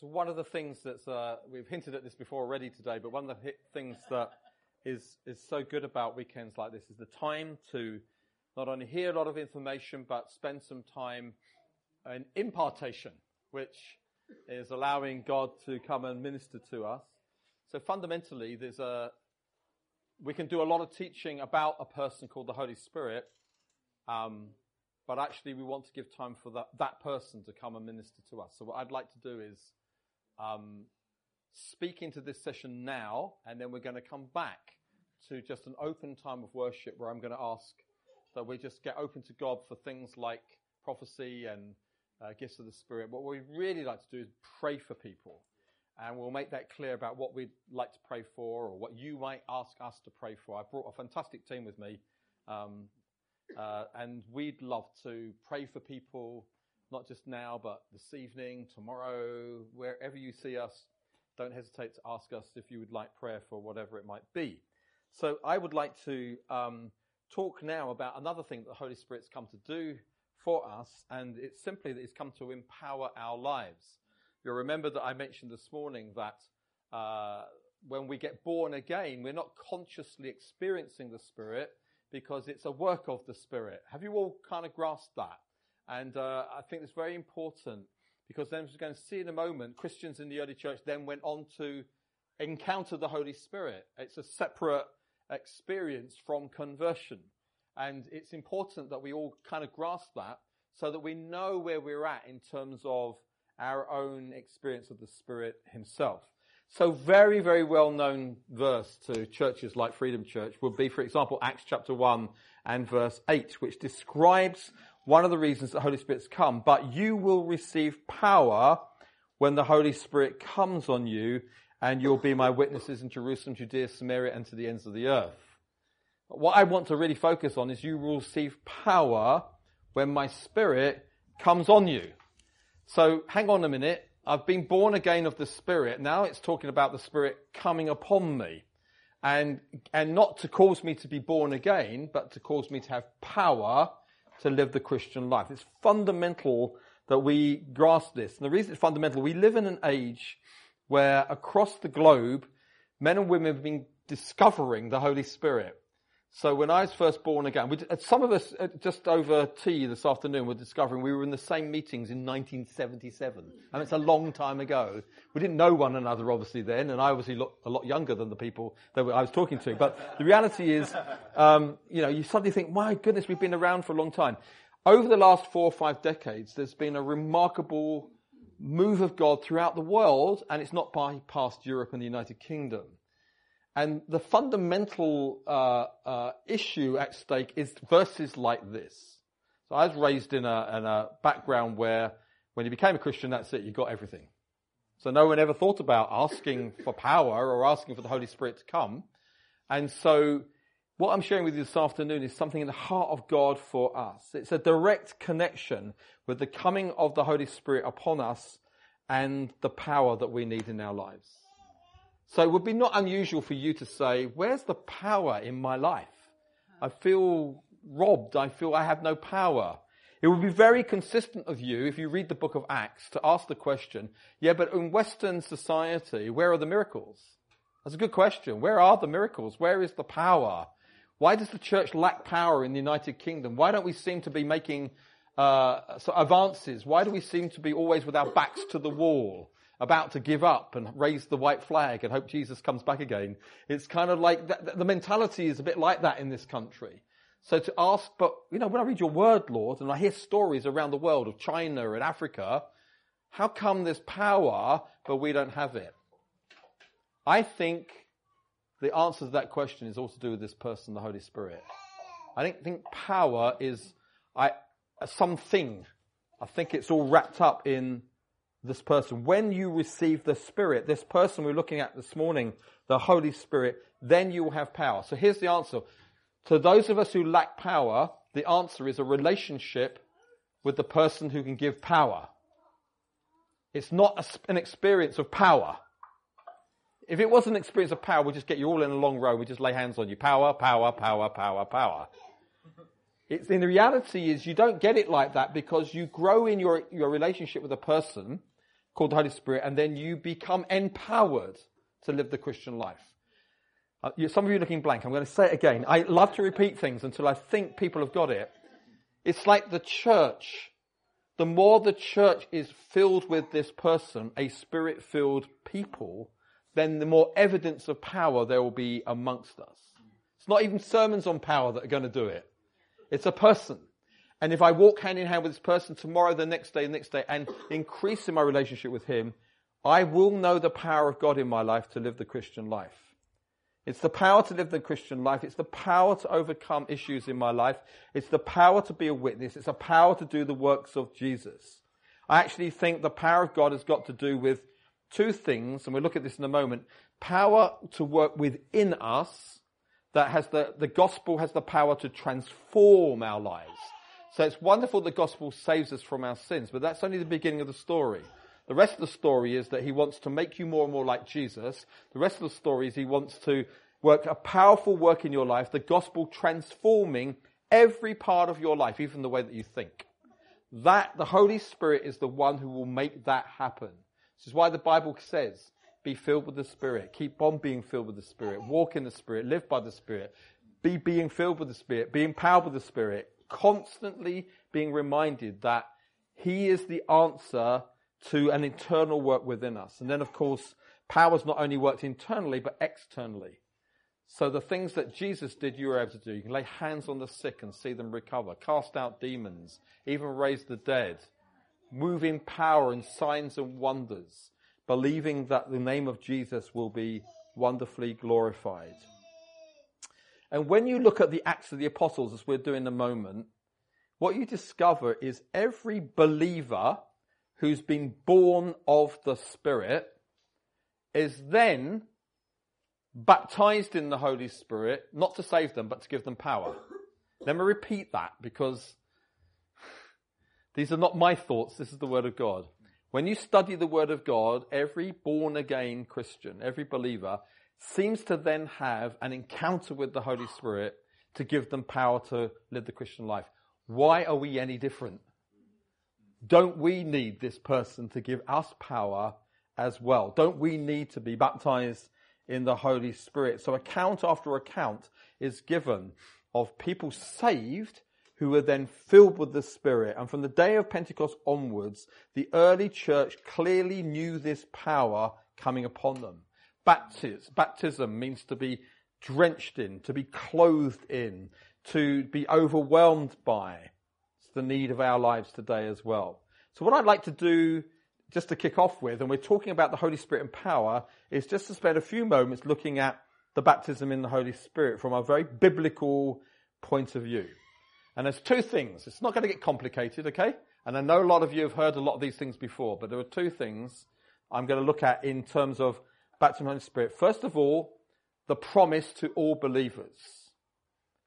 So one of the things that's uh, we've hinted at this before already today, but one of the things that is is so good about weekends like this is the time to not only hear a lot of information but spend some time in impartation, which is allowing God to come and minister to us. So fundamentally, there's a we can do a lot of teaching about a person called the Holy Spirit, um, but actually we want to give time for that, that person to come and minister to us. So what I'd like to do is um, speak into this session now, and then we're going to come back to just an open time of worship where I'm going to ask that we just get open to God for things like prophecy and uh, gifts of the Spirit. What we really like to do is pray for people. And we'll make that clear about what we'd like to pray for or what you might ask us to pray for. I brought a fantastic team with me. Um, uh, and we'd love to pray for people not just now, but this evening, tomorrow, wherever you see us, don't hesitate to ask us if you would like prayer for whatever it might be. So I would like to um, talk now about another thing that the Holy Spirit's come to do for us, and it's simply that He's come to empower our lives. You'll remember that I mentioned this morning that uh, when we get born again, we're not consciously experiencing the Spirit because it's a work of the Spirit. Have you all kind of grasped that? And uh, I think it's very important because then, as we're going to see in a moment, Christians in the early church then went on to encounter the Holy Spirit. It's a separate experience from conversion. And it's important that we all kind of grasp that so that we know where we're at in terms of our own experience of the Spirit Himself. So very, very well known verse to churches like Freedom Church would be, for example, Acts chapter 1 and verse 8, which describes one of the reasons the Holy Spirit's come. But you will receive power when the Holy Spirit comes on you, and you'll be my witnesses in Jerusalem, Judea, Samaria, and to the ends of the earth. What I want to really focus on is you will receive power when my spirit comes on you. So hang on a minute. I've been born again of the Spirit. Now it's talking about the Spirit coming upon me. And, and not to cause me to be born again, but to cause me to have power to live the Christian life. It's fundamental that we grasp this. And the reason it's fundamental, we live in an age where across the globe, men and women have been discovering the Holy Spirit. So when I was first born again, uh, some of us uh, just over tea this afternoon were discovering we were in the same meetings in 1977. And it's a long time ago. We didn't know one another obviously then, and I obviously looked a lot younger than the people that I was talking to. But the reality is, um, you know, you suddenly think, my goodness, we've been around for a long time. Over the last four or five decades, there's been a remarkable move of God throughout the world, and it's not bypassed Europe and the United Kingdom. And the fundamental uh, uh, issue at stake is verses like this. So I was raised in a, in a background where when you became a Christian, that's it, you got everything. So no one ever thought about asking for power or asking for the Holy Spirit to come. And so what I'm sharing with you this afternoon is something in the heart of God for us. It's a direct connection with the coming of the Holy Spirit upon us and the power that we need in our lives. So it would be not unusual for you to say, where's the power in my life? I feel robbed. I feel I have no power. It would be very consistent of you if you read the book of Acts to ask the question, yeah, but in Western society, where are the miracles? That's a good question. Where are the miracles? Where is the power? Why does the church lack power in the United Kingdom? Why don't we seem to be making uh, advances? Why do we seem to be always with our backs to the wall? About to give up and raise the white flag and hope Jesus comes back again. It's kind of like the mentality is a bit like that in this country. So to ask, but you know, when I read your word, Lord, and I hear stories around the world of China and Africa, how come there's power, but we don't have it? I think the answer to that question is all to do with this person, the Holy Spirit. I don't think power is I, something. I think it's all wrapped up in this person. When you receive the Spirit, this person we're looking at this morning, the Holy Spirit, then you will have power. So here's the answer. To those of us who lack power, the answer is a relationship with the person who can give power. It's not a, an experience of power. If it was an experience of power, we'd just get you all in a long row, we'd just lay hands on you. Power, power, power, power, power. It's in reality is you don't get it like that because you grow in your, your relationship with a person called the Holy Spirit, and then you become empowered to live the Christian life. Uh, you, some of you are looking blank. I'm going to say it again. I love to repeat things until I think people have got it. It's like the church. The more the church is filled with this person, a spirit filled people, then the more evidence of power there will be amongst us. It's not even sermons on power that are going to do it. It's a person. And if I walk hand in hand with this person tomorrow, the next day, the next day, and increase in my relationship with him, I will know the power of God in my life to live the Christian life. It's the power to live the Christian life. It's the power to overcome issues in my life. It's the power to be a witness. It's a power to do the works of Jesus. I actually think the power of God has got to do with two things, and we'll look at this in a moment. Power to work within us that has the, the gospel has the power to transform our lives. So it's wonderful the gospel saves us from our sins, but that's only the beginning of the story. The rest of the story is that he wants to make you more and more like Jesus. The rest of the story is he wants to work a powerful work in your life, the gospel transforming every part of your life, even the way that you think. That, the Holy Spirit is the one who will make that happen. This is why the Bible says, be filled with the Spirit. Keep on being filled with the Spirit. Walk in the Spirit. Live by the Spirit. Be being filled with the Spirit. Be empowered with the Spirit. Constantly being reminded that He is the answer to an internal work within us. And then, of course, powers not only worked internally, but externally. So the things that Jesus did, you were able to do. You can lay hands on the sick and see them recover, cast out demons, even raise the dead, move in power and signs and wonders, believing that the name of Jesus will be wonderfully glorified. And when you look at the Acts of the Apostles, as we're doing in a moment, what you discover is every believer who's been born of the Spirit is then baptized in the Holy Spirit, not to save them, but to give them power. Let me repeat that because these are not my thoughts, this is the Word of God. When you study the Word of God, every born again Christian, every believer, seems to then have an encounter with the Holy Spirit to give them power to live the Christian life. Why are we any different? Don't we need this person to give us power as well? Don't we need to be baptized in the Holy Spirit? So account after account is given of people saved who were then filled with the Spirit. And from the day of Pentecost onwards, the early church clearly knew this power coming upon them. Baptism, baptism means to be drenched in, to be clothed in, to be overwhelmed by It's the need of our lives today as well. So what I'd like to do just to kick off with, and we're talking about the Holy Spirit and power, is just to spend a few moments looking at the baptism in the Holy Spirit from a very biblical point of view. And there's two things. It's not going to get complicated, okay? And I know a lot of you have heard a lot of these things before, but there are two things I'm going to look at in terms of baptism in the Holy Spirit. First of all, the promise to all believers.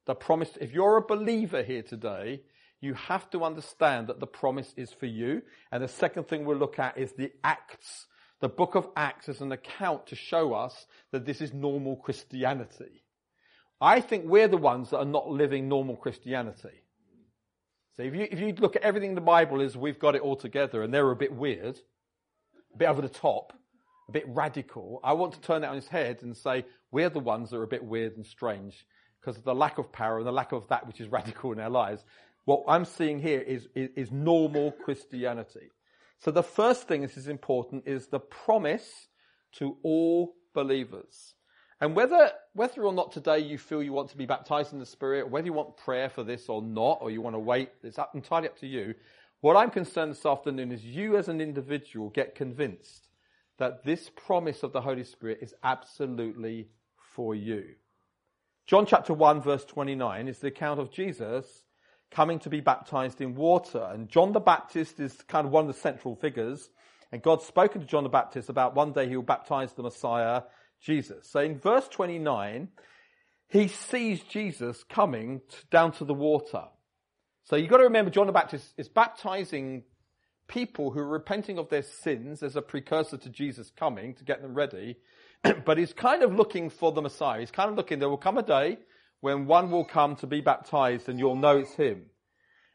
The promise, if you're a believer here today, you have to understand that the promise is for you. And the second thing we'll look at is the Acts. The book of Acts is an account to show us that this is normal Christianity. I think we're the ones that are not living normal Christianity. So if you, if you look at everything in the Bible is we've got it all together and they're a bit weird, a bit over the top, a bit radical, I want to turn that on its head and say we're the ones that are a bit weird and strange because of the lack of power and the lack of that which is radical in our lives. What I'm seeing here is, is, is normal Christianity. So the first thing that is important is the promise to all believers. And whether, whether or not today you feel you want to be baptized in the Spirit, whether you want prayer for this or not, or you want to wait, it's up, entirely up to you. What I'm concerned this afternoon is you as an individual get convinced that this promise of the Holy Spirit is absolutely for you. John chapter 1 verse 29 is the account of Jesus coming to be baptized in water. And John the Baptist is kind of one of the central figures. And God's spoken to John the Baptist about one day he will baptize the Messiah, Jesus. So in verse 29, he sees Jesus coming down to the water. So you've got to remember John the Baptist is baptizing people who are repenting of their sins as a precursor to Jesus coming to get them ready. but he's kind of looking for the Messiah. He's kind of looking, there will come a day when one will come to be baptized and you'll know it's him.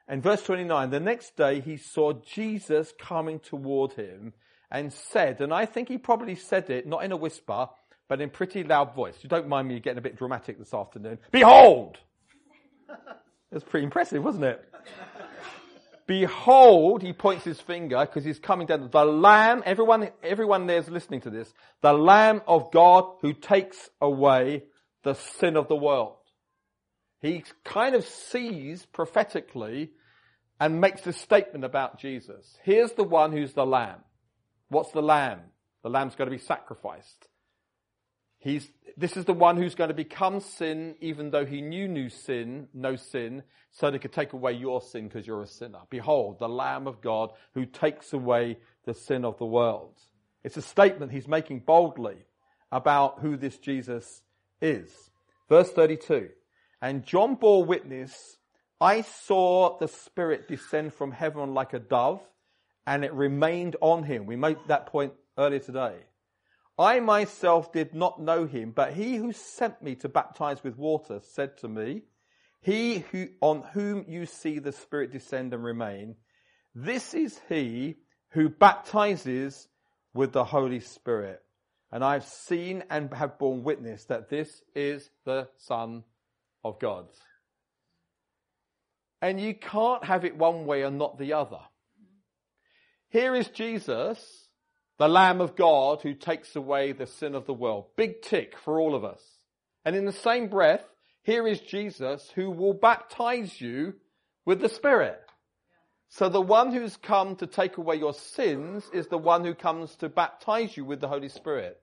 And verse 29, the next day he saw Jesus coming toward him and said, and I think he probably said it not in a whisper, but in pretty loud voice. You don't mind me getting a bit dramatic this afternoon. Behold! It was pretty impressive, wasn't it? Behold, he points his finger because he's coming down. The Lamb, everyone, everyone there's listening to this. The Lamb of God who takes away the sin of the world. He kind of sees prophetically and makes a statement about Jesus. Here's the one who's the Lamb. What's the Lamb? The Lamb's going to be sacrificed. He's, this is the one who's going to become sin even though he knew no sin, no sin, so that he could take away your sin because you're a sinner. Behold, the Lamb of God who takes away the sin of the world. It's a statement he's making boldly about who this Jesus is. Verse 32. And John bore witness, I saw the Spirit descend from heaven like a dove, and it remained on him. We made that point earlier today. I myself did not know him, but he who sent me to baptize with water said to me, He who, on whom you see the Spirit descend and remain, this is he who baptizes with the Holy Spirit. And I've seen and have borne witness that this is the Son of God. And you can't have it one way and not the other. Here is Jesus the Lamb of God who takes away the sin of the world. Big tick for all of us. And in the same breath, here is Jesus who will baptize you with the Spirit. So the one who's come to take away your sins is the one who comes to baptize you with the Holy Spirit.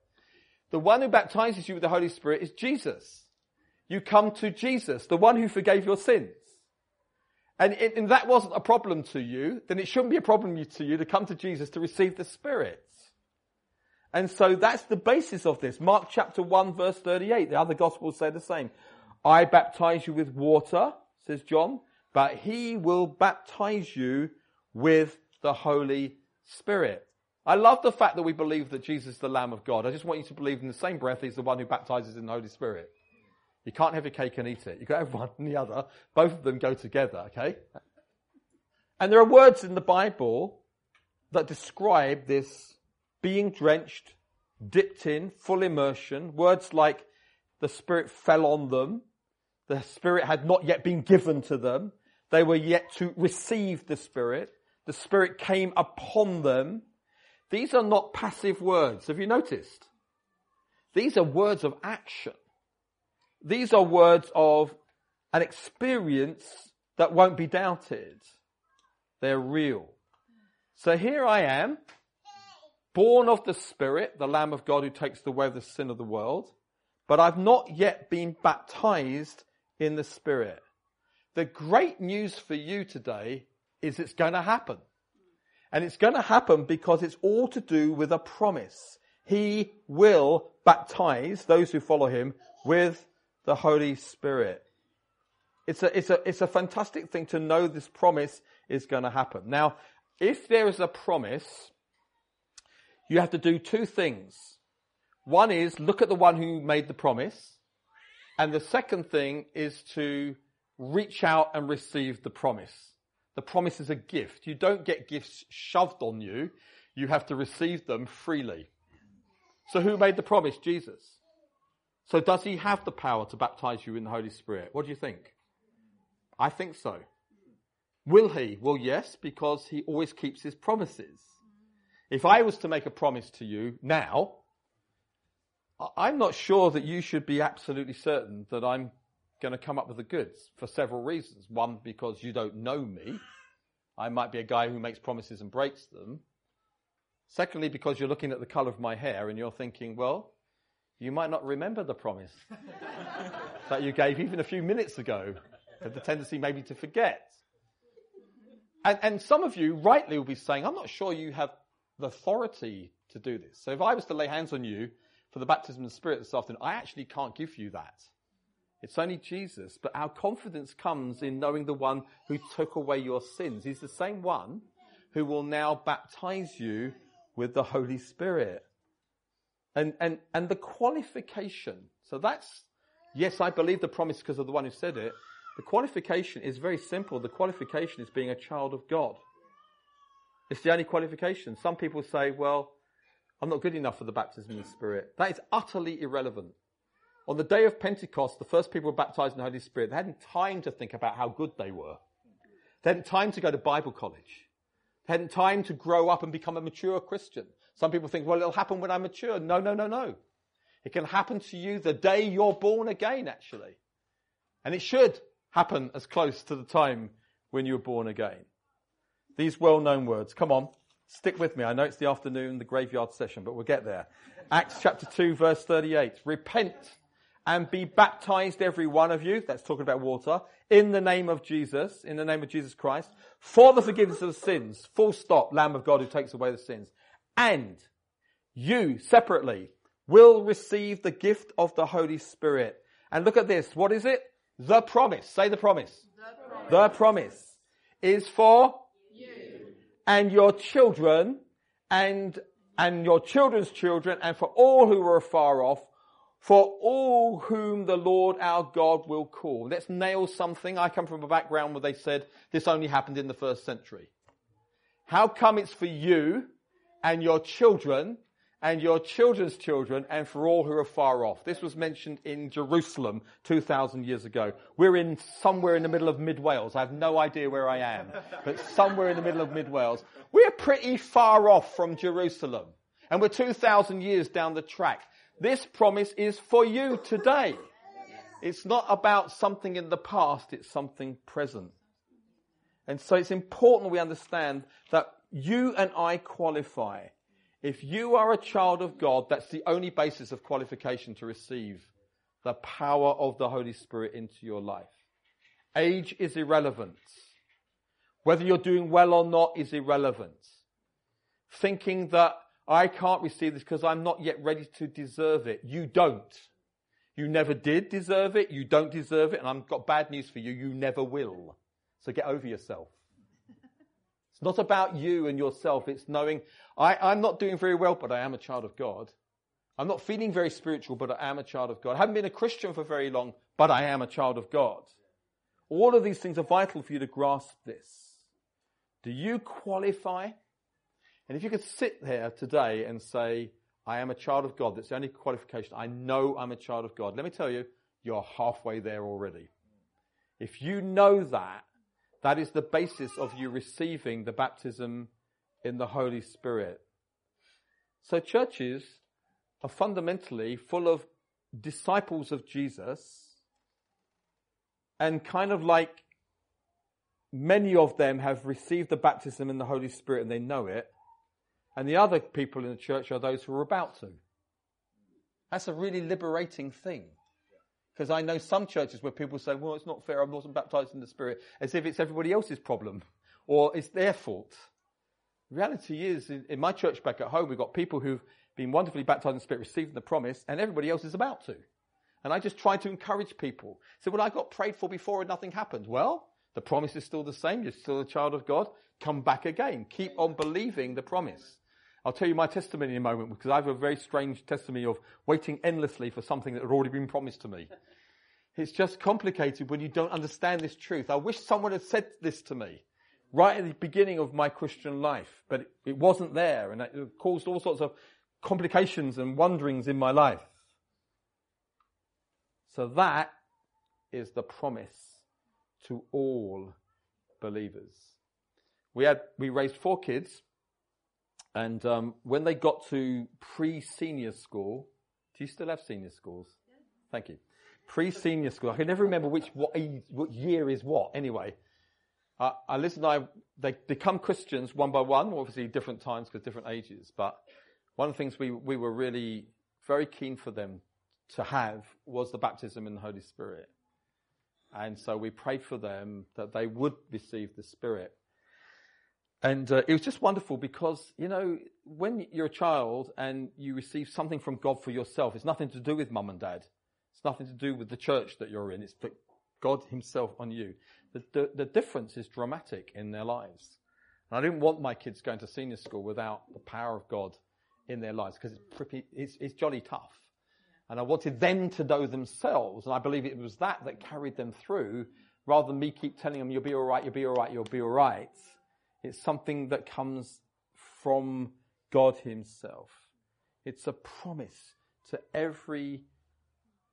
The one who baptizes you with the Holy Spirit is Jesus. You come to Jesus, the one who forgave your sins. And, and that wasn't a problem to you, then it shouldn't be a problem to you to come to Jesus to receive the Spirit. And so that's the basis of this. Mark chapter 1 verse 38. The other gospels say the same. I baptize you with water, says John, but he will baptize you with the Holy Spirit. I love the fact that we believe that Jesus is the Lamb of God. I just want you to believe in the same breath he's the one who baptizes in the Holy Spirit. You can't have your cake and eat it. You've got to have one and the other. Both of them go together, okay? And there are words in the Bible that describe this being drenched, dipped in, full immersion. Words like the Spirit fell on them. The Spirit had not yet been given to them. They were yet to receive the Spirit. The Spirit came upon them. These are not passive words. Have you noticed? These are words of action. These are words of an experience that won't be doubted. They're real. So here I am, born of the Spirit, the Lamb of God who takes away the sin of the world, but I've not yet been baptized in the Spirit. The great news for you today is it's going to happen. And it's going to happen because it's all to do with a promise. He will baptize those who follow him with the Holy Spirit. It's a, it's a, it's a fantastic thing to know this promise is going to happen. Now, if there is a promise, you have to do two things. One is look at the one who made the promise. And the second thing is to reach out and receive the promise. The promise is a gift. You don't get gifts shoved on you. You have to receive them freely. So who made the promise? Jesus. So does he have the power to baptize you in the Holy Spirit? What do you think? I think so. Will he? Well, yes, because he always keeps his promises. If I was to make a promise to you now, I'm not sure that you should be absolutely certain that I'm going to come up with the goods for several reasons. One, because you don't know me. I might be a guy who makes promises and breaks them. Secondly, because you're looking at the color of my hair and you're thinking, well, you might not remember the promise that you gave even a few minutes ago. Have the tendency maybe to forget. And, and some of you rightly will be saying, I'm not sure you have the authority to do this. So if I was to lay hands on you for the baptism of the Spirit this afternoon, I actually can't give you that. It's only Jesus. But our confidence comes in knowing the one who took away your sins. He's the same one who will now baptize you with the Holy Spirit. And, and, and the qualification. So that's, yes, I believe the promise because of the one who said it. The qualification is very simple. The qualification is being a child of God. It's the only qualification. Some people say, well, I'm not good enough for the baptism in the Spirit. That is utterly irrelevant. On the day of Pentecost, the first people were baptized in the Holy Spirit. They hadn't time to think about how good they were. They hadn't time to go to Bible college. They hadn't time to grow up and become a mature Christian. Some people think, well, it'll happen when I'm mature. No, no, no, no. It can happen to you the day you're born again, actually. And it should happen as close to the time when you were born again. These well known words. Come on, stick with me. I know it's the afternoon, the graveyard session, but we'll get there. Acts chapter 2, verse 38. Repent and be baptized, every one of you. That's talking about water. In the name of Jesus, in the name of Jesus Christ, for the forgiveness of sins. Full stop, Lamb of God who takes away the sins. And you, separately, will receive the gift of the Holy Spirit. And look at this. What is it? The promise. Say the promise. The promise, the promise is for and your children and, and your children's children and for all who are far off, for all whom the Lord our God will call. Let's nail something. I come from a background where they said this only happened in the first century. How come it's for you and your children and your children's children and for all who are far off. This was mentioned in Jerusalem 2,000 years ago. We're in somewhere in the middle of mid Wales. I have no idea where I am, but somewhere in the middle of mid Wales. We're pretty far off from Jerusalem and we're 2,000 years down the track. This promise is for you today. It's not about something in the past, it's something present. And so it's important we understand that you and I qualify if you are a child of God, that's the only basis of qualification to receive the power of the Holy Spirit into your life. Age is irrelevant. Whether you're doing well or not is irrelevant. Thinking that I can't receive this because I'm not yet ready to deserve it. You don't. You never did deserve it. You don't deserve it. And I've got bad news for you. You never will. So get over yourself. It's not about you and yourself. It's knowing I, I'm not doing very well, but I am a child of God. I'm not feeling very spiritual, but I am a child of God. I haven't been a Christian for very long, but I am a child of God. All of these things are vital for you to grasp this. Do you qualify? And if you could sit there today and say, I am a child of God, that's the only qualification. I know I'm a child of God. Let me tell you, you're halfway there already. If you know that, that is the basis of you receiving the baptism in the Holy Spirit. So churches are fundamentally full of disciples of Jesus and kind of like many of them have received the baptism in the Holy Spirit and they know it. And the other people in the church are those who are about to. That's a really liberating thing. Because I know some churches where people say, well, it's not fair, I wasn't baptized in the Spirit, as if it's everybody else's problem, or it's their fault. The reality is, in, in my church back at home, we've got people who've been wonderfully baptized in the Spirit, receiving the promise, and everybody else is about to. And I just try to encourage people. Say, well, I got prayed for before and nothing happened. Well, the promise is still the same. You're still a child of God. Come back again. Keep on believing the promise. I'll tell you my testimony in a moment because I have a very strange testimony of waiting endlessly for something that had already been promised to me. It's just complicated when you don't understand this truth. I wish someone had said this to me right at the beginning of my Christian life, but it, it wasn't there and it caused all sorts of complications and wonderings in my life. So that is the promise to all believers. We had, we raised four kids and um, when they got to pre-senior school, do you still have senior schools? Yeah. Thank you. Pre-senior school. I can never remember which what, what year is what. Anyway, uh, and I they become Christians one by one. Obviously, different times because different ages. But one of the things we we were really very keen for them to have was the baptism in the Holy Spirit. And so we prayed for them that they would receive the Spirit. And uh, it was just wonderful because, you know, when you're a child and you receive something from God for yourself, it's nothing to do with mum and dad. It's nothing to do with the church that you're in. It's God Himself on you. The, the, the difference is dramatic in their lives. And I didn't want my kids going to senior school without the power of God in their lives because it's, it's, it's jolly tough. And I wanted them to know themselves. And I believe it was that that carried them through rather than me keep telling them, you'll be all right, you'll be all right, you'll be all right. It's something that comes from God Himself. It's a promise to every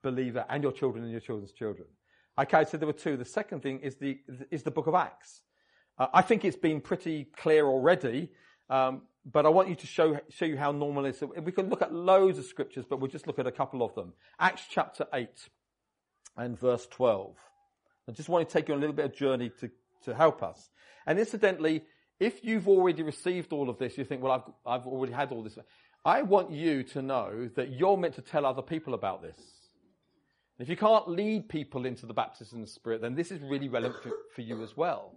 believer and your children and your children's children. Okay, said there were two. The second thing is the, is the book of Acts. Uh, I think it's been pretty clear already, um, but I want you to show, show you how normal it is. We can look at loads of scriptures, but we'll just look at a couple of them. Acts chapter 8 and verse 12. I just want to take you on a little bit of journey to, to help us. And incidentally, if you've already received all of this, you think, well, I've, I've already had all this. I want you to know that you're meant to tell other people about this. If you can't lead people into the baptism of the Spirit, then this is really relevant for, for you as well.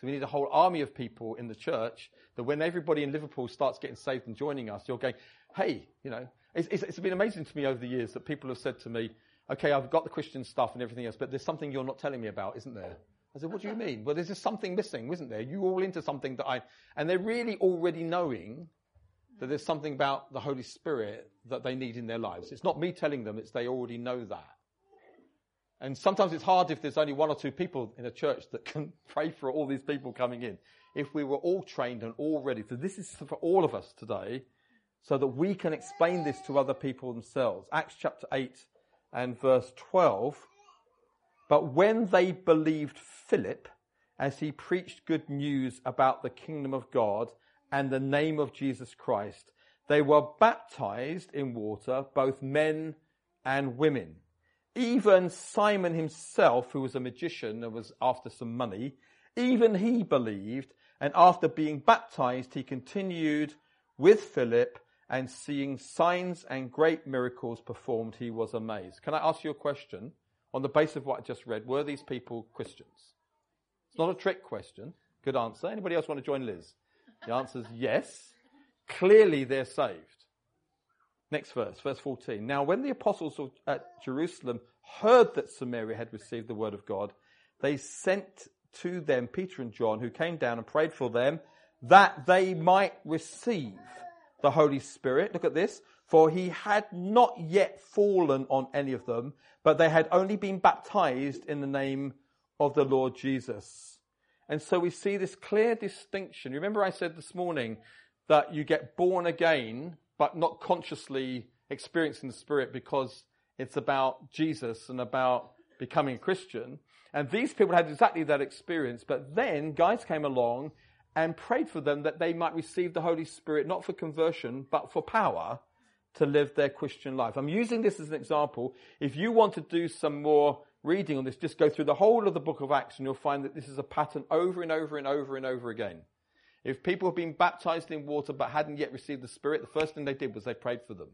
So we need a whole army of people in the church that when everybody in Liverpool starts getting saved and joining us, you're going, hey, you know, it's, it's, it's been amazing to me over the years that people have said to me, okay, I've got the Christian stuff and everything else, but there's something you're not telling me about, isn't there? I said, what do you mean? Well, there's just something missing, isn't there? You all into something that I, and they're really already knowing that there's something about the Holy Spirit that they need in their lives. It's not me telling them, it's they already know that. And sometimes it's hard if there's only one or two people in a church that can pray for all these people coming in. If we were all trained and all ready, so this is for all of us today, so that we can explain this to other people themselves. Acts chapter 8 and verse 12. But when they believed Philip, as he preached good news about the kingdom of God and the name of Jesus Christ, they were baptized in water, both men and women. Even Simon himself, who was a magician and was after some money, even he believed, and after being baptized, he continued with Philip and seeing signs and great miracles performed, he was amazed. Can I ask you a question? On the basis of what I just read, were these people Christians? It's not a trick question. Good answer. Anybody else want to join Liz? The answer is yes. Clearly they're saved. Next verse, verse 14. Now, when the apostles at Jerusalem heard that Samaria had received the word of God, they sent to them Peter and John, who came down and prayed for them that they might receive the Holy Spirit. Look at this. For he had not yet fallen on any of them, but they had only been baptized in the name of the Lord Jesus. And so we see this clear distinction. Remember I said this morning that you get born again but not consciously experiencing the Spirit because it's about Jesus and about becoming a Christian. And these people had exactly that experience, but then guys came along and prayed for them that they might receive the Holy Spirit, not for conversion, but for power to live their Christian life. I'm using this as an example. If you want to do some more reading on this, just go through the whole of the book of Acts and you'll find that this is a pattern over and over and over and over again. If people have been baptized in water but hadn't yet received the Spirit, the first thing they did was they prayed for them.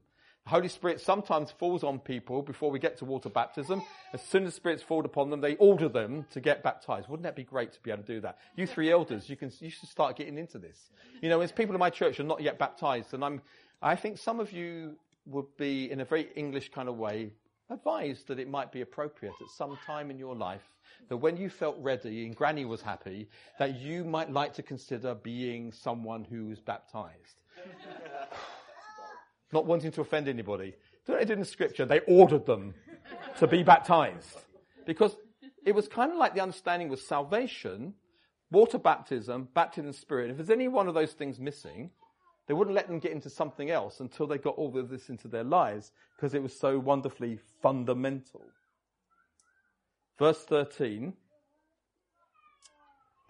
The Holy Spirit sometimes falls on people before we get to water baptism. As soon as the Spirit's fallen upon them, they order them to get baptized. Wouldn't that be great to be able to do that? You three elders, you can, you should start getting into this. You know, as people in my church are not yet baptized, and I'm, I think some of you would be, in a very English kind of way, advised that it might be appropriate at some time in your life that when you felt ready and Granny was happy, that you might like to consider being someone who's baptized. Not wanting to offend anybody. Do what they did in scripture? They ordered them to be baptized. Because it was kind of like the understanding was salvation, water baptism, baptism in spirit. If there's any one of those things missing, they wouldn't let them get into something else until they got all of this into their lives because it was so wonderfully fundamental. Verse 13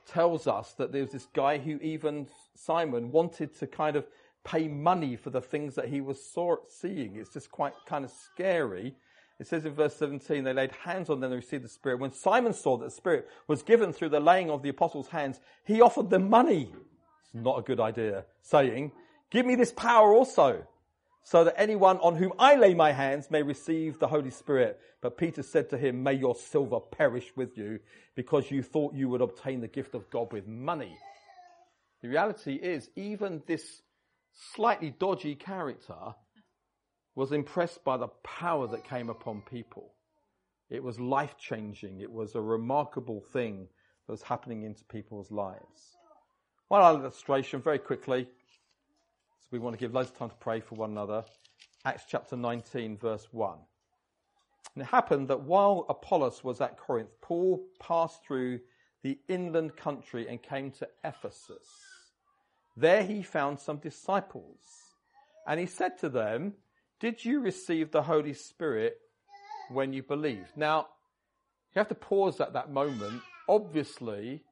tells us that there was this guy who even Simon wanted to kind of pay money for the things that he was saw, seeing. It's just quite kind of scary. It says in verse 17, they laid hands on them and received the Spirit. When Simon saw that the Spirit was given through the laying of the apostles' hands, he offered them money. It's not a good idea, saying, give me this power also so that anyone on whom I lay my hands may receive the Holy Spirit. But Peter said to him, may your silver perish with you because you thought you would obtain the gift of God with money. The reality is, even this slightly dodgy character was impressed by the power that came upon people. It was life changing. It was a remarkable thing that was happening into people's lives. One illustration very quickly. So we want to give loads of time to pray for one another. Acts chapter 19, verse 1. And it happened that while Apollos was at Corinth, Paul passed through the inland country and came to Ephesus. There he found some disciples. And he said to them, Did you receive the Holy Spirit when you believed? Now, you have to pause at that moment. Obviously,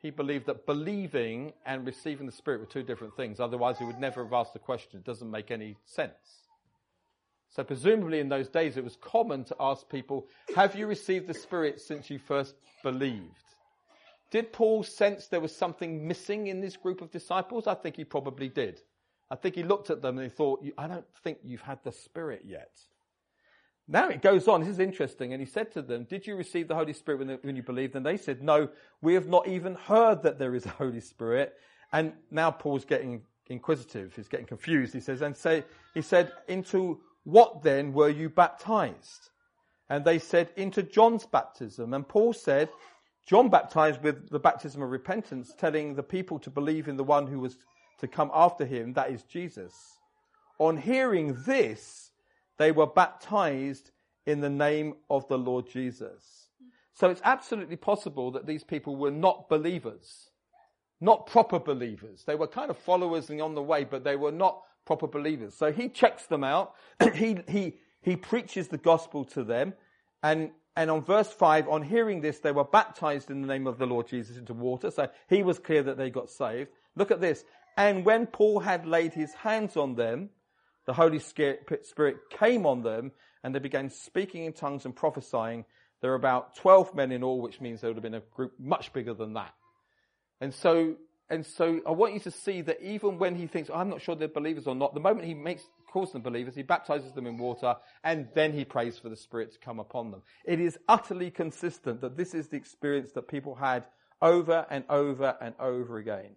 he believed that believing and receiving the Spirit were two different things. Otherwise, he would never have asked the question. It doesn't make any sense. So presumably in those days, it was common to ask people, have you received the Spirit since you first believed? Did Paul sense there was something missing in this group of disciples? I think he probably did. I think he looked at them and he thought, I don't think you've had the Spirit yet. Now it goes on. This is interesting. And he said to them, Did you receive the Holy Spirit when, when you believed? And they said, No, we have not even heard that there is a Holy Spirit. And now Paul's getting inquisitive. He's getting confused. He says, and say, he said, Into what then were you baptized? And they said, Into John's baptism. And Paul said, John baptized with the baptism of repentance, telling the people to believe in the one who was to come after him, that is Jesus. On hearing this, they were baptized in the name of the Lord Jesus. So it's absolutely possible that these people were not believers, not proper believers. They were kind of followers and on the way, but they were not proper believers. So he checks them out. he, he, he preaches the gospel to them. And, and on verse 5, on hearing this, they were baptized in the name of the Lord Jesus into water. So he was clear that they got saved. Look at this. And when Paul had laid his hands on them, the Holy Spirit came on them and they began speaking in tongues and prophesying. There were about 12 men in all, which means there would have been a group much bigger than that. And so, and so I want you to see that even when he thinks, oh, I'm not sure they're believers or not, the moment he makes, calls them believers, he baptizes them in water and then he prays for the Spirit to come upon them. It is utterly consistent that this is the experience that people had over and over and over again.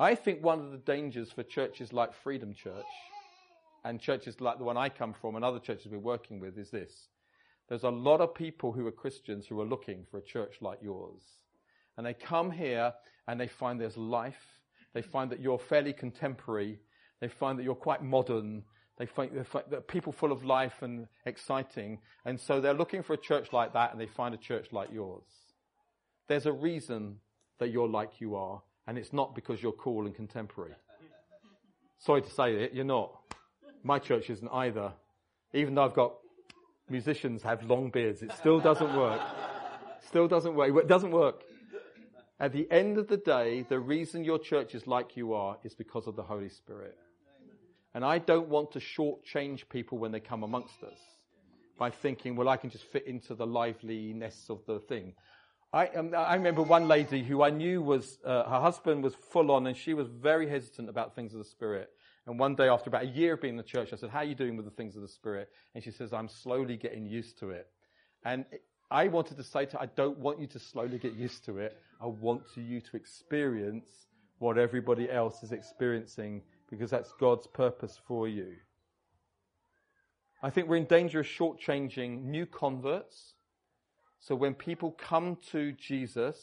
I think one of the dangers for churches like Freedom Church and churches like the one I come from and other churches we're working with is this. There's a lot of people who are Christians who are looking for a church like yours. And they come here and they find there's life. They find that you're fairly contemporary. They find that you're quite modern. They find, that people full of life and exciting. And so they're looking for a church like that and they find a church like yours. There's a reason that you're like you are and it's not because you're cool and contemporary. Sorry to say it, you're not. My church isn't either. Even though I've got musicians have long beards, it still doesn't work. Still doesn't work. It doesn't work. At the end of the day, the reason your church is like you are is because of the Holy Spirit. And I don't want to shortchange people when they come amongst us by thinking, well, I can just fit into the liveliness of the thing. I, um, I remember one lady who I knew was, uh, her husband was full on and she was very hesitant about things of the Spirit. And one day after about a year of being in the church, I said, how are you doing with the things of the Spirit? And she says, I'm slowly getting used to it. And I wanted to say to her, I don't want you to slowly get used to it. I want you to experience what everybody else is experiencing because that's God's purpose for you. I think we're in danger of shortchanging new converts so when people come to Jesus,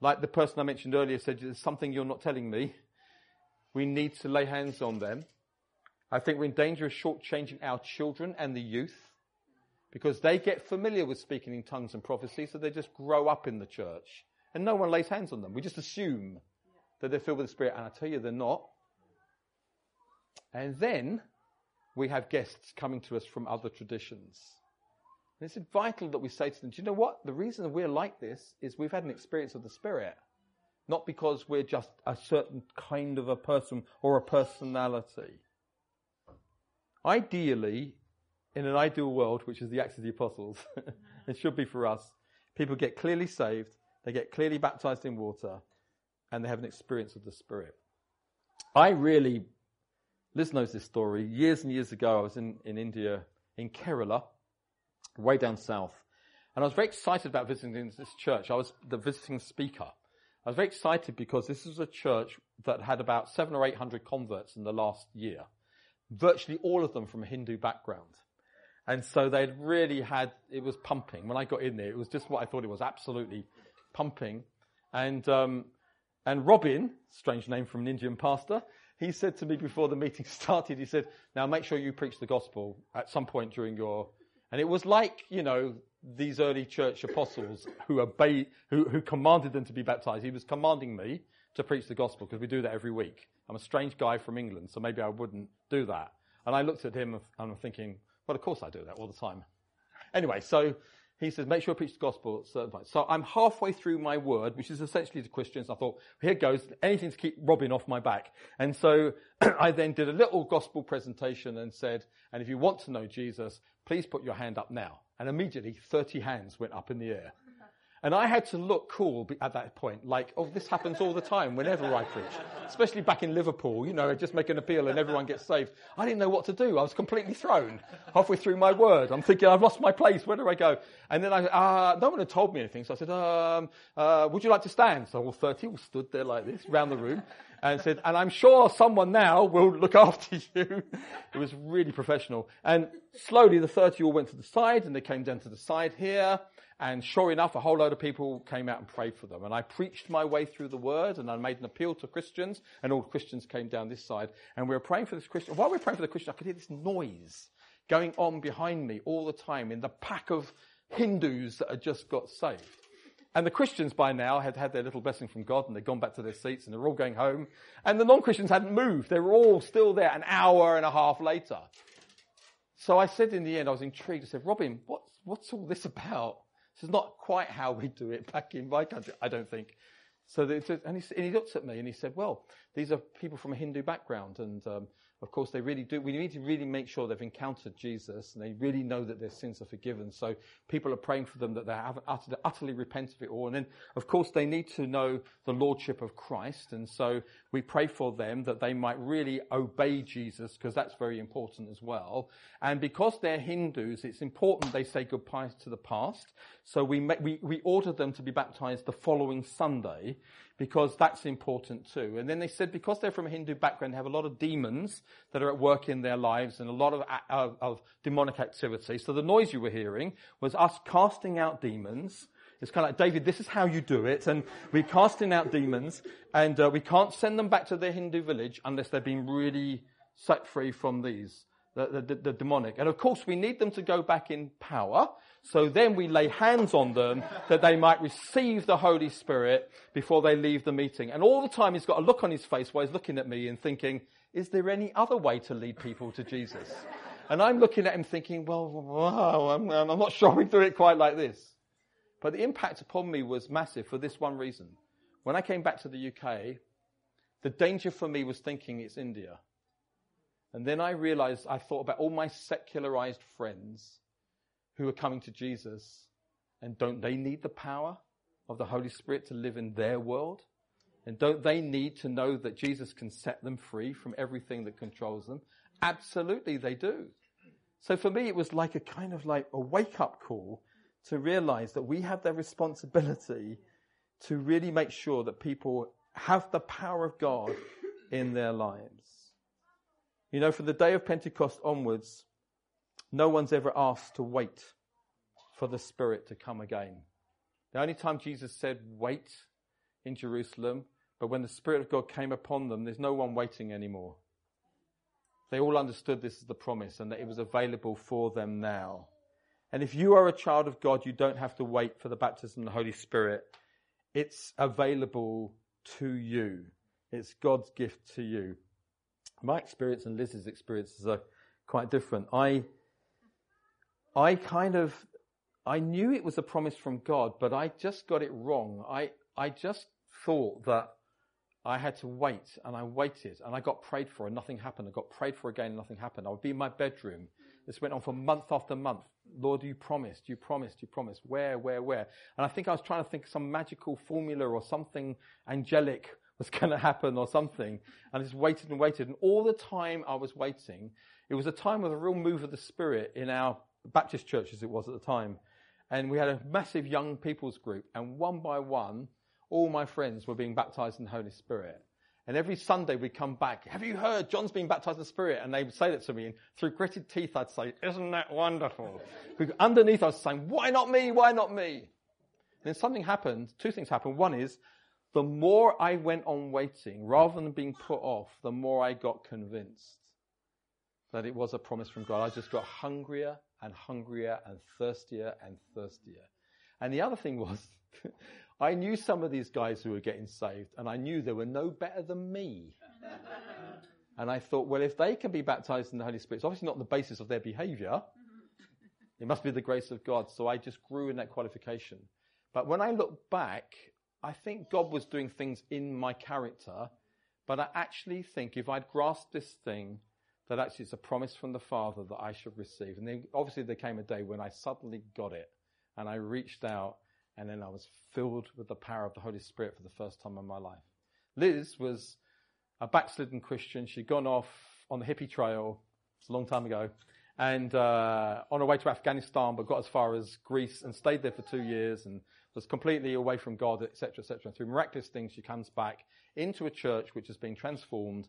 like the person I mentioned earlier said, there's something you're not telling me, we need to lay hands on them. I think we're in danger of shortchanging our children and the youth because they get familiar with speaking in tongues and prophecy, so they just grow up in the church and no one lays hands on them. We just assume that they're filled with the Spirit, and I tell you, they're not. And then we have guests coming to us from other traditions. And it's vital that we say to them, do you know what? The reason we're like this is we've had an experience of the Spirit. Not because we're just a certain kind of a person or a personality. Ideally, in an ideal world, which is the Acts of the Apostles, it should be for us, people get clearly saved, they get clearly baptized in water, and they have an experience of the Spirit. I really, Liz knows this story. Years and years ago, I was in, in India, in Kerala, way down south. And I was very excited about visiting this church. I was the visiting speaker. I was very excited because this was a church that had about seven or eight hundred converts in the last year. Virtually all of them from a Hindu background. And so they'd really had, it was pumping. When I got in there, it was just what I thought it was, absolutely pumping. And, um, and Robin, strange name from an Indian pastor, he said to me before the meeting started, he said, now make sure you preach the gospel at some point during your and it was like, you know, these early church apostles who obeyed, who, who commanded them to be baptized. He was commanding me to preach the gospel because we do that every week. I'm a strange guy from England, so maybe I wouldn't do that. And I looked at him and I'm thinking, well, of course I do that all the time. Anyway, so he says, make sure I preach the gospel at certain points. So I'm halfway through my word, which is essentially to Christians. I thought, here goes, anything to keep Robin off my back. And so I then did a little gospel presentation and said, and if you want to know Jesus, please put your hand up now. And immediately 30 hands went up in the air. And I had to look cool at that point, like, oh, this happens all the time whenever I preach, especially back in Liverpool, you know, I just make an appeal and everyone gets saved. I didn't know what to do. I was completely thrown halfway through my word. I'm thinking, I've lost my place. Where do I go? And then I, uh, no one had told me anything. So I said, um, uh, would you like to stand? So all 30 all stood there like this around the room and said, and I'm sure someone now will look after you. it was really professional. And slowly the 30 all went to the side and they came down to the side here. And sure enough, a whole load of people came out and prayed for them. And I preached my way through the word and I made an appeal to Christians and all Christians came down this side. And we were praying for this Christian. While we were praying for the Christian, I could hear this noise going on behind me all the time in the pack of Hindus that had just got saved. And the Christians by now had had their little blessing from God and they'd gone back to their seats and they're all going home. And the non-Christians hadn't moved. They were all still there an hour and a half later. So I said in the end, I was intrigued. I said, Robin, what's, what's all this about? This is not quite how we do it back in my country, I don't think. So, and, he, and he looked at me and he said, well, these are people from a Hindu background and um, of course, they really do. We need to really make sure they've encountered Jesus and they really know that their sins are forgiven. So people are praying for them that they have utterly, utterly repent of it all. And then, of course, they need to know the Lordship of Christ. And so we pray for them that they might really obey Jesus because that's very important as well. And because they're Hindus, it's important they say goodbye to the past. So we, make, we, we order them to be baptized the following Sunday because that's important too. And then they said because they're from a Hindu background, they have a lot of demons that are at work in their lives and a lot of, of, of demonic activity. So the noise you were hearing was us casting out demons. It's kind of like, David, this is how you do it. And we're casting out demons and uh, we can't send them back to their Hindu village unless they've been really set free from these, the, the, the demonic. And of course we need them to go back in power so then we lay hands on them that they might receive the Holy Spirit before they leave the meeting. And all the time he's got a look on his face while he's looking at me and thinking, is there any other way to lead people to Jesus? And I'm looking at him thinking, well, wow, I'm, I'm not sure we do it quite like this. But the impact upon me was massive for this one reason. When I came back to the UK, the danger for me was thinking it's India. And then I realized, I thought about all my secularized friends who are coming to Jesus. And don't they need the power of the Holy Spirit to live in their world? And don't they need to know that Jesus can set them free from everything that controls them? Absolutely, they do. So for me, it was like a kind of like a wake up call to realize that we have the responsibility to really make sure that people have the power of God in their lives. You know, from the day of Pentecost onwards, no one's ever asked to wait for the Spirit to come again. The only time Jesus said wait in Jerusalem, but when the Spirit of God came upon them, there's no one waiting anymore. They all understood this is the promise and that it was available for them now. And if you are a child of God, you don't have to wait for the baptism of the Holy Spirit. It's available to you. It's God's gift to you. My experience and Liz's experiences are quite different. I I kind of, I knew it was a promise from God, but I just got it wrong. I, I just thought that I had to wait and I waited and I got prayed for and nothing happened. I got prayed for again and nothing happened. I would be in my bedroom. This went on for month after month. Lord, you promised, you promised, you promised. Where, where, where? And I think I was trying to think some magical formula or something angelic was going to happen or something. And I just waited and waited. And all the time I was waiting, it was a time of a real move of the Spirit in our Baptist church as it was at the time. And we had a massive young people's group, and one by one, all my friends were being baptized in the Holy Spirit. And every Sunday we'd come back, have you heard John's been baptized in the Spirit? And they would say that to me, and through gritted teeth I'd say, isn't that wonderful? underneath I was saying, why not me? Why not me? And then something happened, two things happened. One is, the more I went on waiting, rather than being put off, the more I got convinced that it was a promise from God. I just got hungrier and hungrier and thirstier and thirstier. And the other thing was, I knew some of these guys who were getting saved, and I knew they were no better than me. and I thought, well, if they can be baptized in the Holy Spirit, it's obviously not the basis of their behavior. It must be the grace of God. So I just grew in that qualification. But when I look back, I think God was doing things in my character. But I actually think if I'd grasped this thing, that actually it's a promise from the Father that I should receive. And then obviously there came a day when I suddenly got it and I reached out and then I was filled with the power of the Holy Spirit for the first time in my life. Liz was a backslidden Christian. She'd gone off on the hippie trail. A long time ago. And uh, on her way to Afghanistan, but got as far as Greece and stayed there for two years and was completely away from God, etc., etc. And through miraculous things, she comes back into a church which has been transformed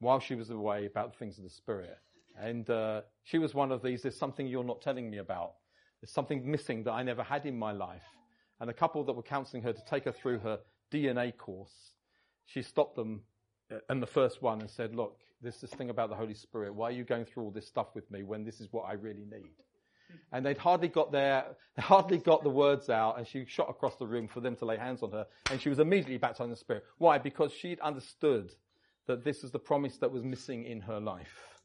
while she was away about the things of the Spirit. And uh, she was one of these. There's something you're not telling me about. There's something missing that I never had in my life and a couple that were counseling her to take her through her DNA course, she stopped them uh, the first one and said, look, there's this thing about the Holy Spirit. Why are you going through all this stuff with me when this is what I really need? And they'd hardly got there, they hardly got the words out, and she shot across the room for them to lay hands on her, and she was immediately baptized in the Spirit. Why? Because she'd understood that this was the promise that was missing in her life.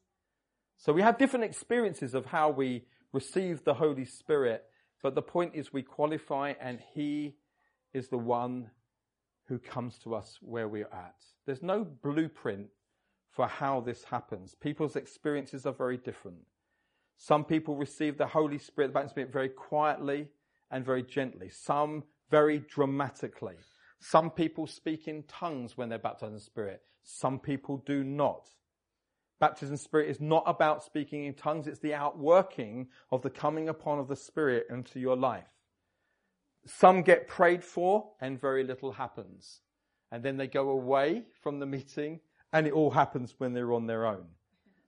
So we have different experiences of how we receive the Holy Spirit but the point is, we qualify, and He is the one who comes to us where we're at. There's no blueprint for how this happens. People's experiences are very different. Some people receive the Holy Spirit, the baptism Spirit, very quietly and very gently. Some very dramatically. Some people speak in tongues when they're baptized in the Spirit. Some people do not. Baptism Spirit is not about speaking in tongues, it's the outworking of the coming upon of the Spirit into your life. Some get prayed for and very little happens. And then they go away from the meeting and it all happens when they're on their own.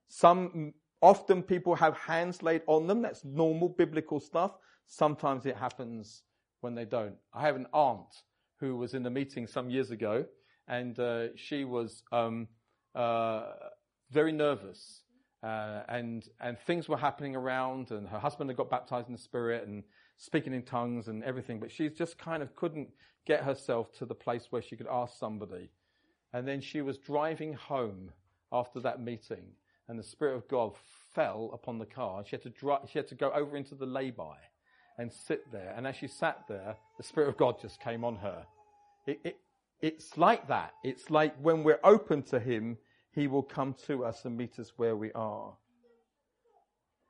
Some, often people have hands laid on them. That's normal biblical stuff. Sometimes it happens when they don't. I have an aunt who was in a meeting some years ago and uh, she was um, uh, very nervous. Uh, and and things were happening around, and her husband had got baptized in the Spirit and speaking in tongues and everything, but she just kind of couldn't get herself to the place where she could ask somebody. And then she was driving home after that meeting, and the Spirit of God fell upon the car. She had to drive, she had to go over into the lay-by and sit there. And as she sat there, the Spirit of God just came on her. It, it, it's like that. It's like when we're open to Him, he will come to us and meet us where we are.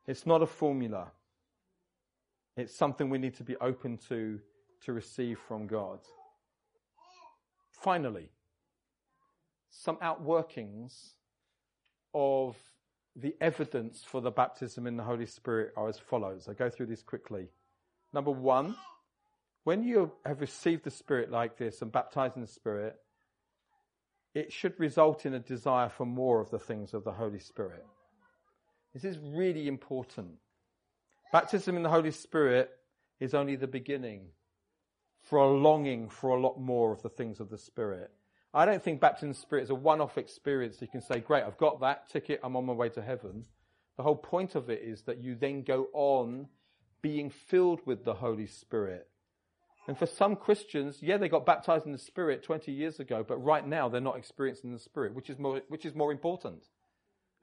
It's not a formula. It's something we need to be open to to receive from God. Finally, some outworkings of the evidence for the baptism in the Holy Spirit are as follows. I go through these quickly. Number one, when you have received the Spirit like this and baptized in the Spirit, it should result in a desire for more of the things of the Holy Spirit. This is really important. Baptism in the Holy Spirit is only the beginning for a longing for a lot more of the things of the Spirit. I don't think baptism in the Spirit is a one off experience. You can say, Great, I've got that ticket, I'm on my way to heaven. The whole point of it is that you then go on being filled with the Holy Spirit and for some Christians, yeah, they got baptized in the Spirit 20 years ago, but right now they're not experiencing the Spirit, which is more, which is more important.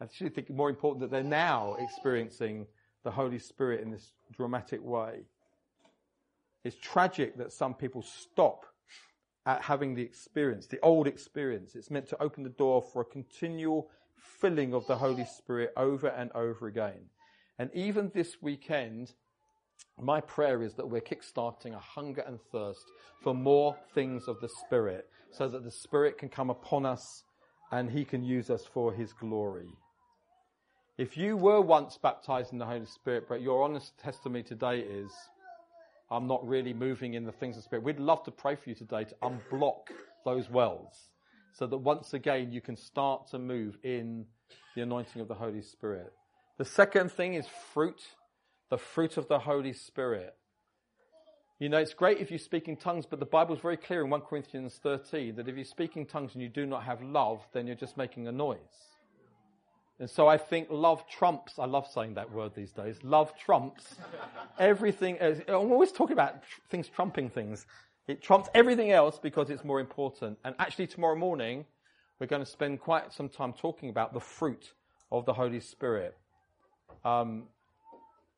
I actually think more important that they're now experiencing the Holy Spirit in this dramatic way. It's tragic that some people stop at having the experience, the old experience. It's meant to open the door for a continual filling of the Holy Spirit over and over again. And even this weekend, my prayer is that we're kickstarting a hunger and thirst for more things of the Spirit so that the Spirit can come upon us and He can use us for His glory. If you were once baptized in the Holy Spirit, but your honest testimony today is, I'm not really moving in the things of the Spirit, we'd love to pray for you today to unblock those wells so that once again you can start to move in the anointing of the Holy Spirit. The second thing is fruit the fruit of the Holy Spirit. You know, it's great if you speak in tongues, but the Bible is very clear in 1 Corinthians 13 that if you speak in tongues and you do not have love, then you're just making a noise. And so I think love trumps, I love saying that word these days, love trumps everything. I'm always talking about things trumping things. It trumps everything else because it's more important. And actually, tomorrow morning, we're going to spend quite some time talking about the fruit of the Holy Spirit. Um,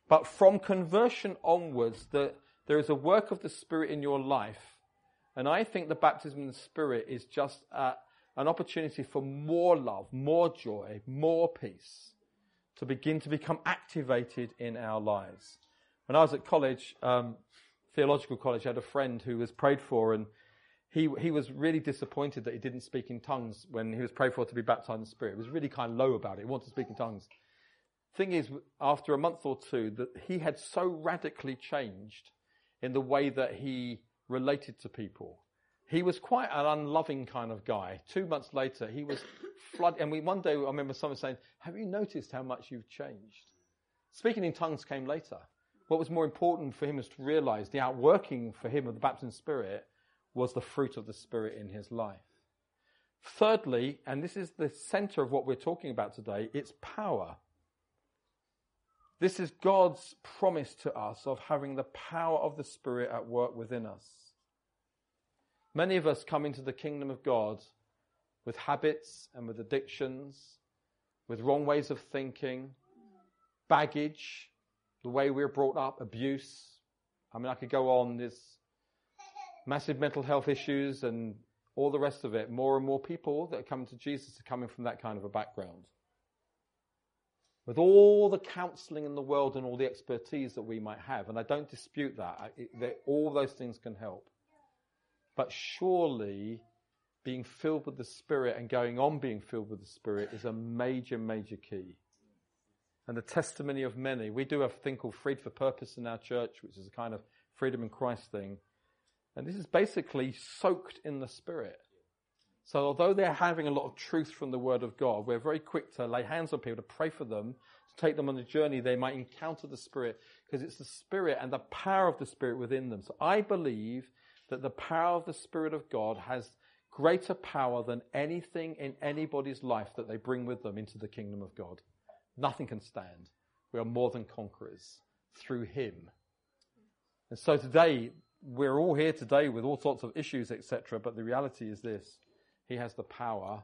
but from conversion onwards, the, there is a work of the Spirit in your life. And I think the baptism in the Spirit is just uh, an opportunity for more love, more joy, more peace to begin to become activated in our lives. When I was at college, um, theological college, I had a friend who was prayed for and he, he was really disappointed that he didn't speak in tongues when he was prayed for to be baptized in the Spirit. He was really kind of low about it. He wanted to speak in tongues. Thing is, after a month or two, that he had so radically changed in the way that he related to people. He was quite an unloving kind of guy. Two months later, he was flooded. And we, one day, I remember someone saying, Have you noticed how much you've changed? Speaking in tongues came later. What was more important for him was to realize the outworking for him of the baptism Spirit was the fruit of the Spirit in his life. Thirdly, and this is the center of what we're talking about today, it's power. This is God's promise to us of having the power of the Spirit at work within us. Many of us come into the kingdom of God with habits and with addictions, with wrong ways of thinking, baggage, the way we're brought up, abuse. I mean, I could go on. There's massive mental health issues and all the rest of it. More and more people that are coming to Jesus are coming from that kind of a background. With all the counseling in the world and all the expertise that we might have, and I don't dispute that, it, all those things can help. But surely being filled with the Spirit and going on being filled with the Spirit is a major, major key. And the testimony of many. We do a thing called Freed for Purpose in our church, which is a kind of freedom in Christ thing. And this is basically soaked in the Spirit. So although they're having a lot of truth from the Word of God, we're very quick to lay hands on people, to pray for them, to take them on a journey. They might encounter the Spirit because it's the Spirit and the power of the Spirit within them. So I believe that the power of the Spirit of God has greater power than anything in anybody's life that they bring with them into the kingdom of God. Nothing can stand. We are more than conquerors through Him. And so today, we're all here today with all sorts of issues, etc. But the reality is this He has the power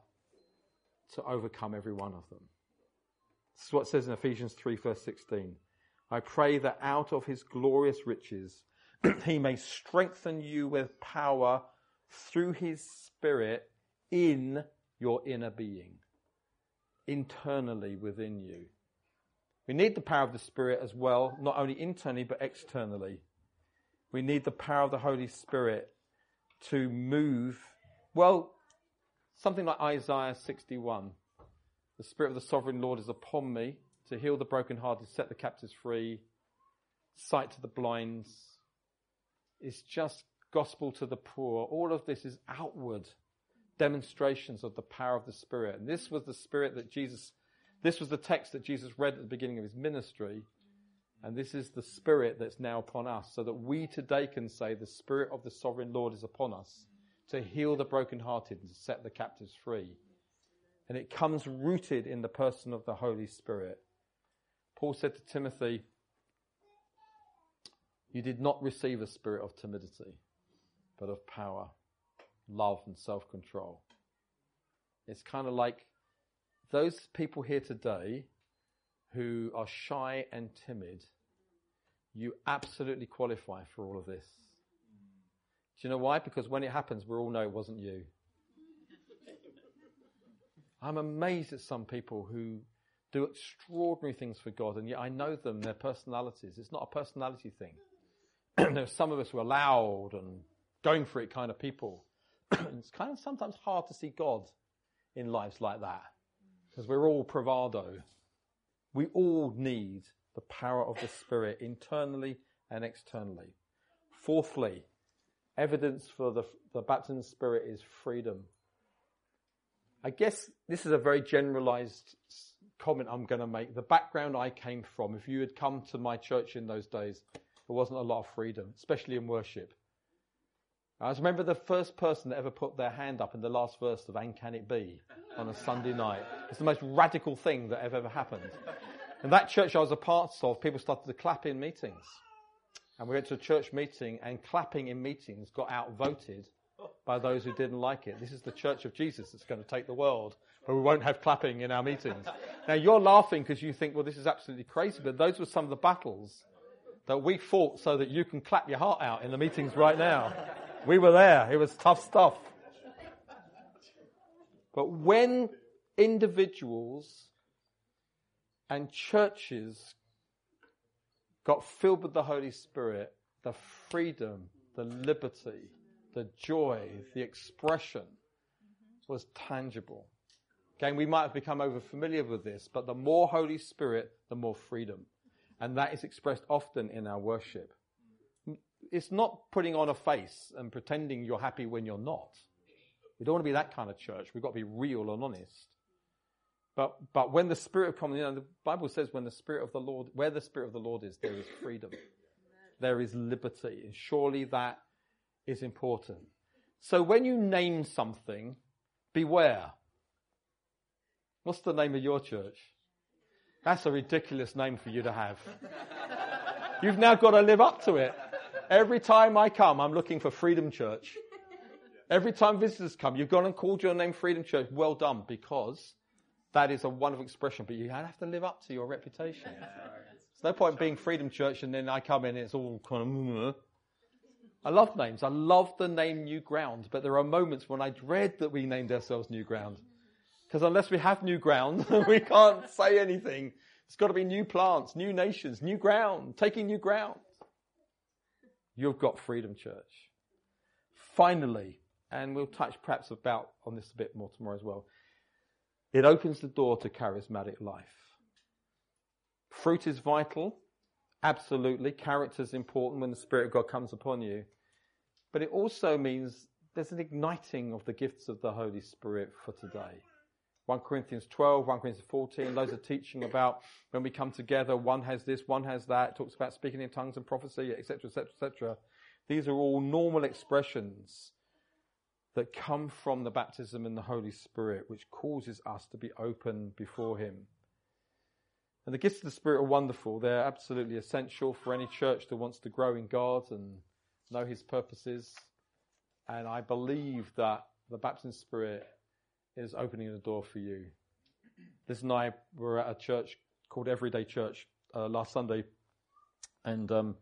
to overcome every one of them. This is what it says in Ephesians 3, verse 16. I pray that out of His glorious riches, He may strengthen you with power through His Spirit in your inner being, internally within you. We need the power of the Spirit as well, not only internally, but externally. We need the power of the Holy Spirit to move. Well, something like Isaiah 61. The Spirit of the Sovereign Lord is upon me to heal the brokenhearted, set the captives free, sight to the blinds. It's just gospel to the poor. All of this is outward demonstrations of the power of the Spirit. And this was the Spirit that Jesus, this was the text that Jesus read at the beginning of his ministry. And this is the Spirit that's now upon us, so that we today can say, The Spirit of the Sovereign Lord is upon us to heal the brokenhearted and to set the captives free. And it comes rooted in the person of the Holy Spirit. Paul said to Timothy, You did not receive a spirit of timidity, but of power, love, and self control. It's kind of like those people here today who are shy and timid, you absolutely qualify for all of this. Do you know why? Because when it happens, we all know it wasn't you. I'm amazed at some people who do extraordinary things for God, and yet I know them, their personalities. It's not a personality thing. There's some of us who are loud and going for it kind of people. it's kind of sometimes hard to see God in lives like that because we're all bravado. We all need the power of the Spirit internally and externally. Fourthly, evidence for the, the baptism Spirit is freedom. I guess this is a very generalized comment I'm going to make. The background I came from, if you had come to my church in those days, there wasn't a lot of freedom, especially in worship. I remember the first person that ever put their hand up in the last verse of And Can It Be on a Sunday night. It's the most radical thing that ever, ever happened. In that church I was a part of, people started to clap in meetings. And we went to a church meeting, and clapping in meetings got outvoted by those who didn't like it. This is the church of Jesus that's going to take the world, but we won't have clapping in our meetings. now, you're laughing because you think, well, this is absolutely crazy, but those were some of the battles that we fought so that you can clap your heart out in the meetings right now. We were there. It was tough stuff. But when individuals and churches got filled with the Holy Spirit, the freedom, the liberty, the joy, the expression was tangible. Again, we might have become over familiar with this, but the more Holy Spirit, the more freedom. And that is expressed often in our worship. It's not putting on a face and pretending you're happy when you're not. We don't want to be that kind of church. We've got to be real and honest. But, but when the Spirit comes, you know, the Bible says when the Spirit of the Lord, where the Spirit of the Lord is, there is freedom. There is liberty. And surely that is important. So when you name something, beware. What's the name of your church? That's a ridiculous name for you to have. You've now got to live up to it. Every time I come, I'm looking for Freedom Church. Every time visitors come, you've gone and called your name Freedom Church. Well done, because that is a wonderful expression, but you have to live up to your reputation. There's no point being Freedom Church and then I come in and it's all kind of. Mm-hmm. I love names. I love the name New Ground, but there are moments when I dread that we named ourselves New Ground. Because unless we have new ground, we can't say anything. It's got to be new plants, new nations, new ground, taking new ground. You've got Freedom Church. Finally, and we'll touch perhaps about on this a bit more tomorrow as well. It opens the door to charismatic life. Fruit is vital. Absolutely. Character is important when the Spirit of God comes upon you. But it also means there's an igniting of the gifts of the Holy Spirit for today. 1 Corinthians 12, 1 Corinthians 14, loads of teaching about when we come together, one has this, one has that, it talks about speaking in tongues and prophecy, etc., etc., etc. These are all normal expressions that come from the baptism in the Holy Spirit, which causes us to be open before Him. And the gifts of the Spirit are wonderful. They're absolutely essential for any church that wants to grow in God and know His purposes. And I believe that the baptism Spirit is opening the door for you. Liz and I were at a church called Everyday Church uh, last Sunday, and um,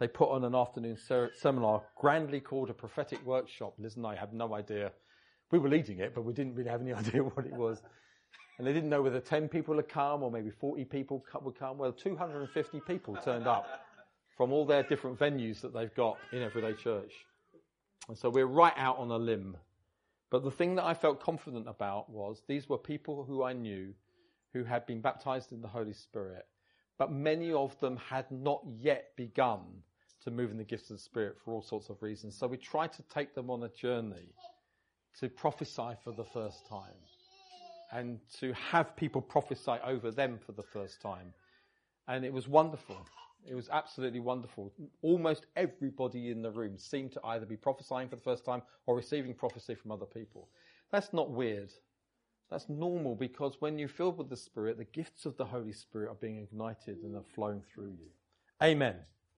they put on an afternoon ser- seminar grandly called a prophetic workshop. Liz and I had no idea. We were leading it, but we didn't really have any idea what it was. And they didn't know whether 10 people would come or maybe 40 people would come. Well, 250 people turned up from all their different venues that they've got in Everyday Church. And so we're right out on a limb. But the thing that I felt confident about was these were people who I knew who had been baptized in the Holy Spirit, but many of them had not yet begun to move in the gifts of the Spirit for all sorts of reasons. So we try to take them on a journey to prophesy for the first time and to have people prophesy over them for the first time. And it was wonderful. It was absolutely wonderful. Almost everybody in the room seemed to either be prophesying for the first time or receiving prophecy from other people. That's not weird. That's normal because when you're filled with the Spirit, the gifts of the Holy Spirit are being ignited and are flowing through you. Amen.